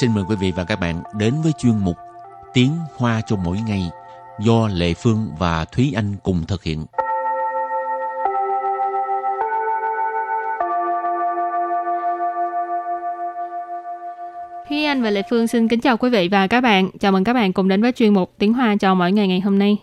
Xin mời quý vị và các bạn đến với chuyên mục Tiếng Hoa cho mỗi ngày do Lệ Phương và Thúy Anh cùng thực hiện. Thúy Anh và Lệ Phương xin kính chào quý vị và các bạn. Chào mừng các bạn cùng đến với chuyên mục Tiếng Hoa cho mỗi ngày ngày hôm nay.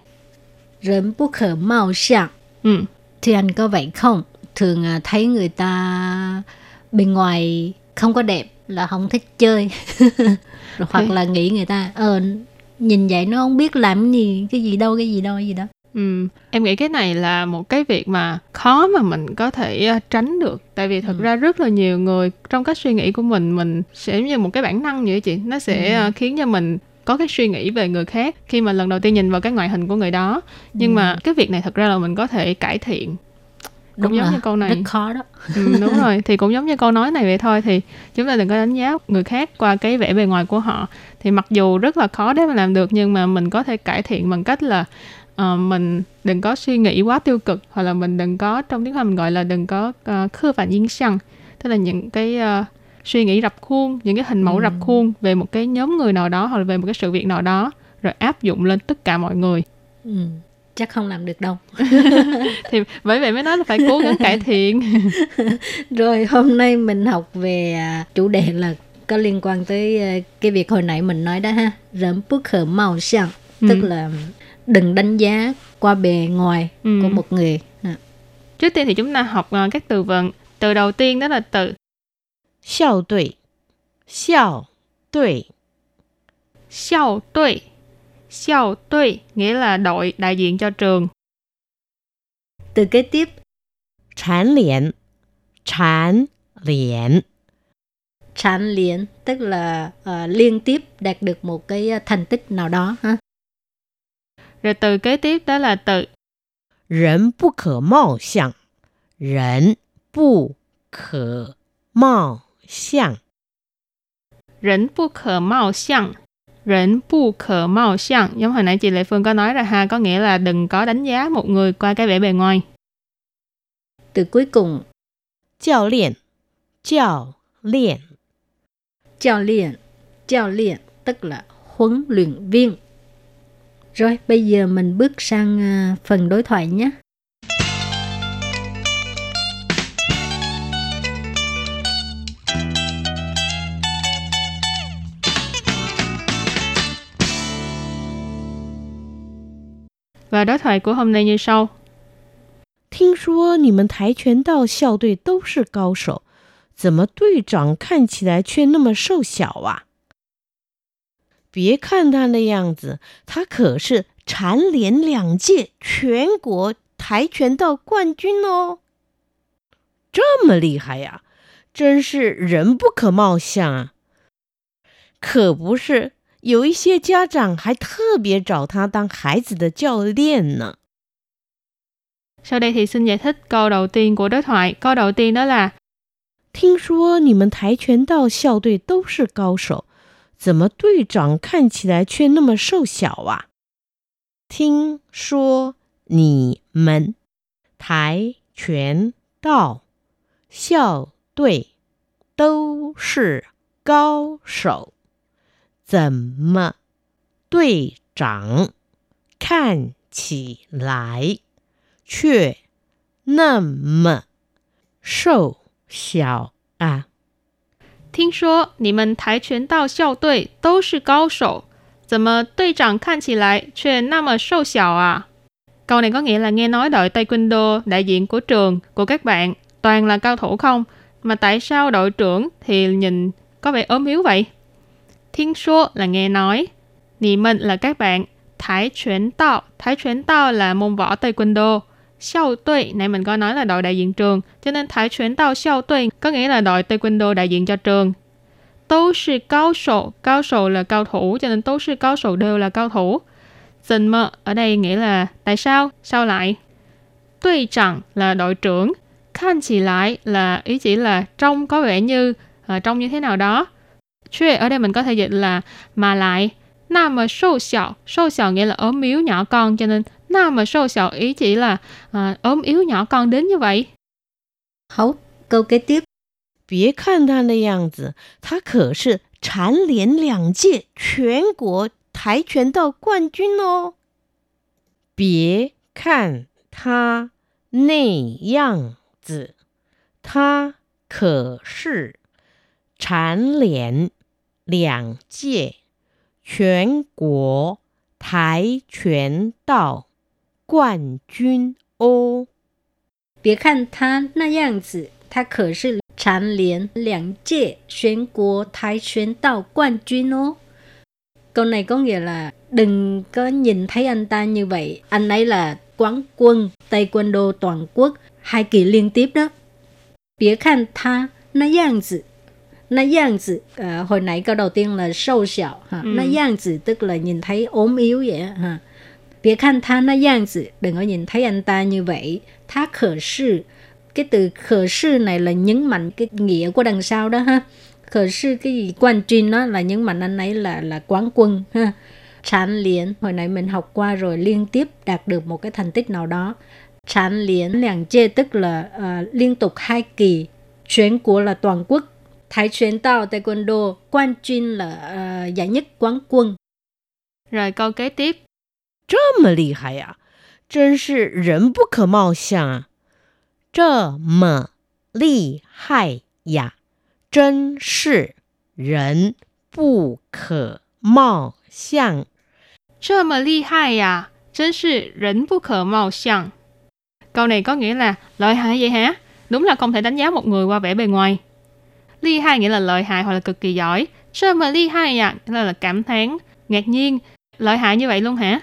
Rỉnh bất khở mạo xạng. Ừ. Thúy Anh có vậy không? Thường à, thấy người ta bên ngoài không có đẹp là không thích chơi hoặc là nghĩ người ta ờ nhìn vậy nó không biết làm cái gì cái gì đâu cái gì đâu cái gì đó Ừ, em nghĩ cái này là một cái việc mà khó mà mình có thể ờ, tránh được tại vì thật Ừ. ra rất là nhiều người trong cách suy nghĩ của mình mình sẽ như một cái bản năng vậy chị nó sẽ Ừ. ờ, khiến cho mình có cái suy nghĩ về người khác khi mà lần đầu tiên nhìn vào cái ngoại hình của người đó nhưng Ừ. mà cái việc này thật ra là mình có thể cải thiện cũng giống như câu này. Rất khó đó. Ừ, đúng rồi. Thì cũng giống như câu nói này vậy thôi. Thì chúng ta đừng có đánh giá người khác qua cái vẻ bề ngoài của họ. Thì mặc dù rất là khó để mà làm được nhưng mà mình có thể cải thiện bằng cách là ờ, mình đừng có suy nghĩ quá tiêu cực hoặc là mình đừng có trong tiếng Hoa mình gọi là đừng có uh, khư phản yên săn tức là những cái ờ, suy nghĩ rập khuôn những cái hình mẫu Ừ. rập khuôn về một cái nhóm người nào đó hoặc là về một cái sự việc nào đó rồi áp dụng lên tất cả mọi người. Ừ chắc không làm được đâu. Thì bởi vậy mới nói là phải cố gắng cải thiện. Rồi hôm nay mình học về à, chủ đề là có liên quan tới à, cái việc hồi nãy mình nói đó ha rớm bước khởi màu sao ừ. tức là đừng đánh giá qua bề ngoài ừ. của một người. Dạ. Trước tiên thì chúng ta học à, các từ vựng. Từ đầu tiên đó là từ xiao tuổi xiao tuổi xiao tuổi Xiao Tui nghĩa là đội đại diện cho trường. Từ kế tiếp, Chán liền. Chán liền. Chán liền tức là uh, liên tiếp đạt được một cái ờ, thành tích nào đó ha. Rồi từ kế tiếp đó là từ. Rẫn bù khở mạo xiang. Rẫn bù khở mạo xiang. Rẫn bù khở mạo xiang rèn bu khờ mau xiang. Giống hồi nãy chị Lệ Phương có nói là ha, có nghĩa là đừng có đánh giá một người qua cái vẻ bề ngoài. Từ cuối cùng, giáo luyện, giáo luyện. Giáo luyện, giáo luyện tức là huấn luyện viên. Rồi bây giờ mình bước sang à, phần đối thoại nhé. Và đối thoại của hôm nay như sau. 听说你们跆拳道校队都是高手，怎么队长看起来却那么瘦小啊？别看他那样子，他可是蝉联两届全国跆拳道冠军哦，这么厉害呀、真是人不可貌相啊！可不是，有一些家长还特别找他当孩子的教练呢。 Sau đây thì xin giải thích câu đầu tiên của đối thoại. Câu đầu tiên đó là 听说你们跆拳道校队都是高手，怎么队长看起来却那么瘦小啊？听说你们跆拳道校队都是高手， 怎么队长看起来却那么瘦小啊？听说你们跆拳道校队都是高手，怎么队长看起来却那么瘦小啊？Câu này có nghĩa là nghe nói đội Taekwondo đại diện của trường của các bạn toàn là cao thủ không? Mà tại sao đội trưởng thì nhìn có vẻ ốm yếu vậy? 听说 là là nghe nói. Nì mình là các bạn. Thái chuyển tạo. Thái chuyển tạo là môn võ Taekwondo. Xiao tuệ, này mình có nói là đội đại diện trường. Cho nên Thái chuyển tạo xiao tuệ có nghĩa là đội Taekwondo đại diện cho trường. Tố sư cao sổ. Cao sổ là cao thủ, cho nên tố sư cao sổ đều là cao thủ. Dần mơ ở đây nghĩa là tại sao? Sao lại? tuy chẳng là đội trưởng. Khan chỉ lại là ý chỉ là trông có vẻ như uh, trông như thế nào đó. Chuyện ở đây mình có thể dịch là mà lại. Nà mà sâu xảo. Sâu xảo nghĩa là ốm yếu nhỏ con. Cho nên nà mà sâu xảo ý chỉ là à, ốm yếu nhỏ con đến như vậy. hấu câu kế tiếp 别看他那样子，他可是 蝉联两届全国跆拳道冠军哦。别看他那样子，他可是蝉联 两届全国跆拳道冠军哦。别看他那样子，他可是蝉联两届全国跆拳道冠军哦. Câu này có nghĩa là đừng có nhìn thấy anh ta như vậy. Anh ấy là quán quân Taekwondo toàn quốc hai kỳ liên tiếp đó. Bia khan tha nó dạng tử. Nó dạng tử. À, hồi nãy câu đầu tiên là sâu xảo. Ha. Ừ. Nó dạng tử tức là nhìn thấy ốm yếu vậy. á, Ha. Bia khan tha nó dạng tử. Đừng có nhìn thấy anh ta như vậy. Tha khở sư. Cái từ khở sư này là nhấn mạnh cái nghĩa của đằng sau đó ha. Khở sư cái gì quan trinh đó là nhấn mạnh anh ấy là là quán quân ha. Trán liền hồi nãy mình học qua rồi liên tiếp đạt được một cái thành tích nào đó. Trán liền两届 tức là ờ, liên tục hai kỳ.全国là toàn quốc. Thái truyền đạo taekwondo quan trinh là ờ, giải nhất quán quân. Rồi câu kế tiếp. 这么厉害呀、真是人不可貌相啊！这么厉害呀，真是人不可貌相。这么厉害呀，真是人不可貌相. Câu này có nghĩa là lợi hại vậy hả? Đúng là không thể đánh giá một người qua vẻ bề ngoài. Ly hai nghĩa là lợi hại hoặc là cực kỳ giỏi. Sao mà ly hai à? Nghĩa là, là cảm thán, ngạc nhiên. Lợi hại như vậy luôn hả?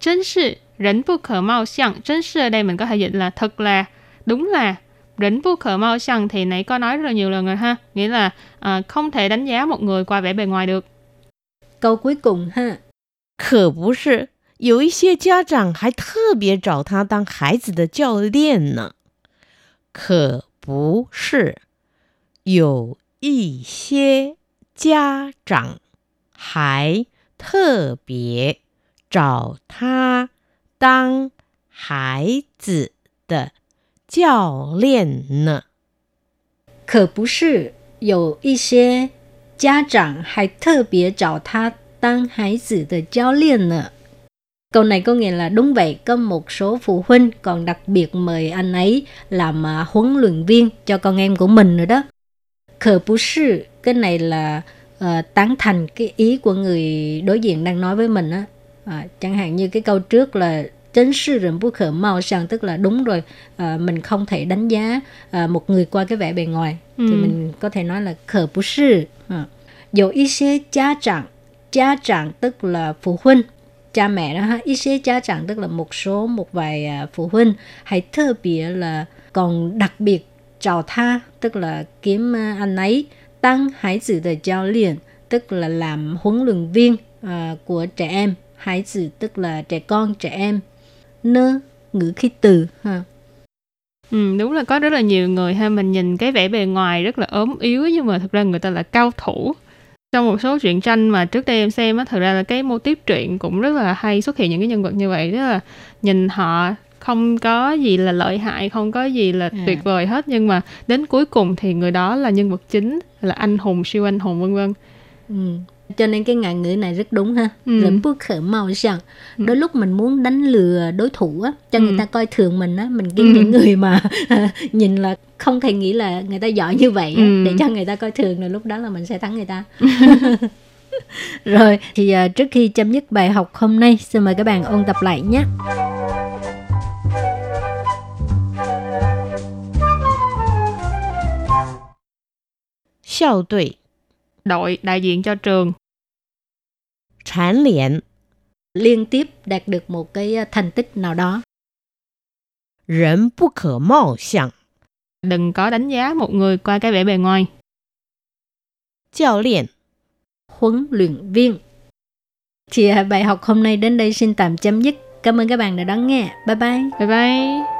真是人不可貌相.真是ở đây mình có thể dịch là thật là, đúng là. Rỉnh bu khờ mau săn thì nãy có nói rất là nhiều lần rồi ha. Nghĩa là à, không thể đánh giá một người qua vẻ bề ngoài được. Câu cuối cùng ha. 可不是，有一些家长还特别找他当孩子的教练呢。可不是， 有一些家长还特别找他当孩子的教练呢。可不是有一些家长还特别找他当孩子的教练呢。Câu này có nghĩa là đúng vậy, có một số phụ huynh còn đặc biệt mời anh ấy làm à, huấn luyện viên cho con em của mình nữa đó. khờ bú sư cái này là uh, tán thành cái ý của người đối diện đang nói với mình á. À, chẳng hạn như cái câu trước là chính sư rừng bú khở mau sang tức là đúng rồi à, mình không thể đánh giá à, một người qua cái vẻ bề ngoài. Ừ. thì mình có thể nói là khở bú sư. Dù ý xế cha trạng cha trạng tức là phụ huynh. Cha mẹ đó ha ý xế cha trạng tức là một số một vài à, phụ huynh. Hay thơ bìa là còn đặc biệt chào tha tức là kiếm à, anh ấy tăng hải tử de giáo liền tức là làm huấn luyện viên uh, của trẻ em. Hải tử tức là trẻ con trẻ em. Nơ ngữ khí từ ha. Ừ, đúng là có rất là nhiều người ha mình nhìn cái vẻ bề ngoài rất là ốm yếu nhưng mà thực ra người ta là cao thủ. Trong một số truyện tranh mà trước đây em xem á thực ra là cái mô típ truyện cũng rất là hay xuất hiện những cái nhân vật như vậy. Đó là nhìn họ không có gì là lợi hại không có gì là À. tuyệt vời hết nhưng mà đến cuối cùng thì người đó là nhân vật chính là anh hùng siêu anh hùng vân vân Ừ. Cho nên cái ngạn ngữ này rất đúng ha. Ừ. Lẫn bức khởi màu rằng Ừ. đôi lúc mình muốn đánh lừa đối thủ á, cho Ừ. người ta coi thường mình á, mình kiếm Ừ. những người mà nhìn là không thể nghĩ là người ta giỏi như vậy á, Ừ. để cho người ta coi thường rồi lúc đó là mình sẽ thắng người ta. rồi thì à, trước khi chấm dứt bài học hôm nay, xin mời các bạn ôn tập lại nhé. 校队 đội đại diện cho trường 蝉联 Liên tiếp đạt được một cái à, thành tích nào đó. 人不可貌相， đừng có đánh giá một người qua cái vẻ bề ngoài 教练 huấn luyện viên. Thì à, bài học hôm nay đến đây xin tạm chấm dứt. Cảm ơn các bạn đã đón nghe. Bye bye. bye bye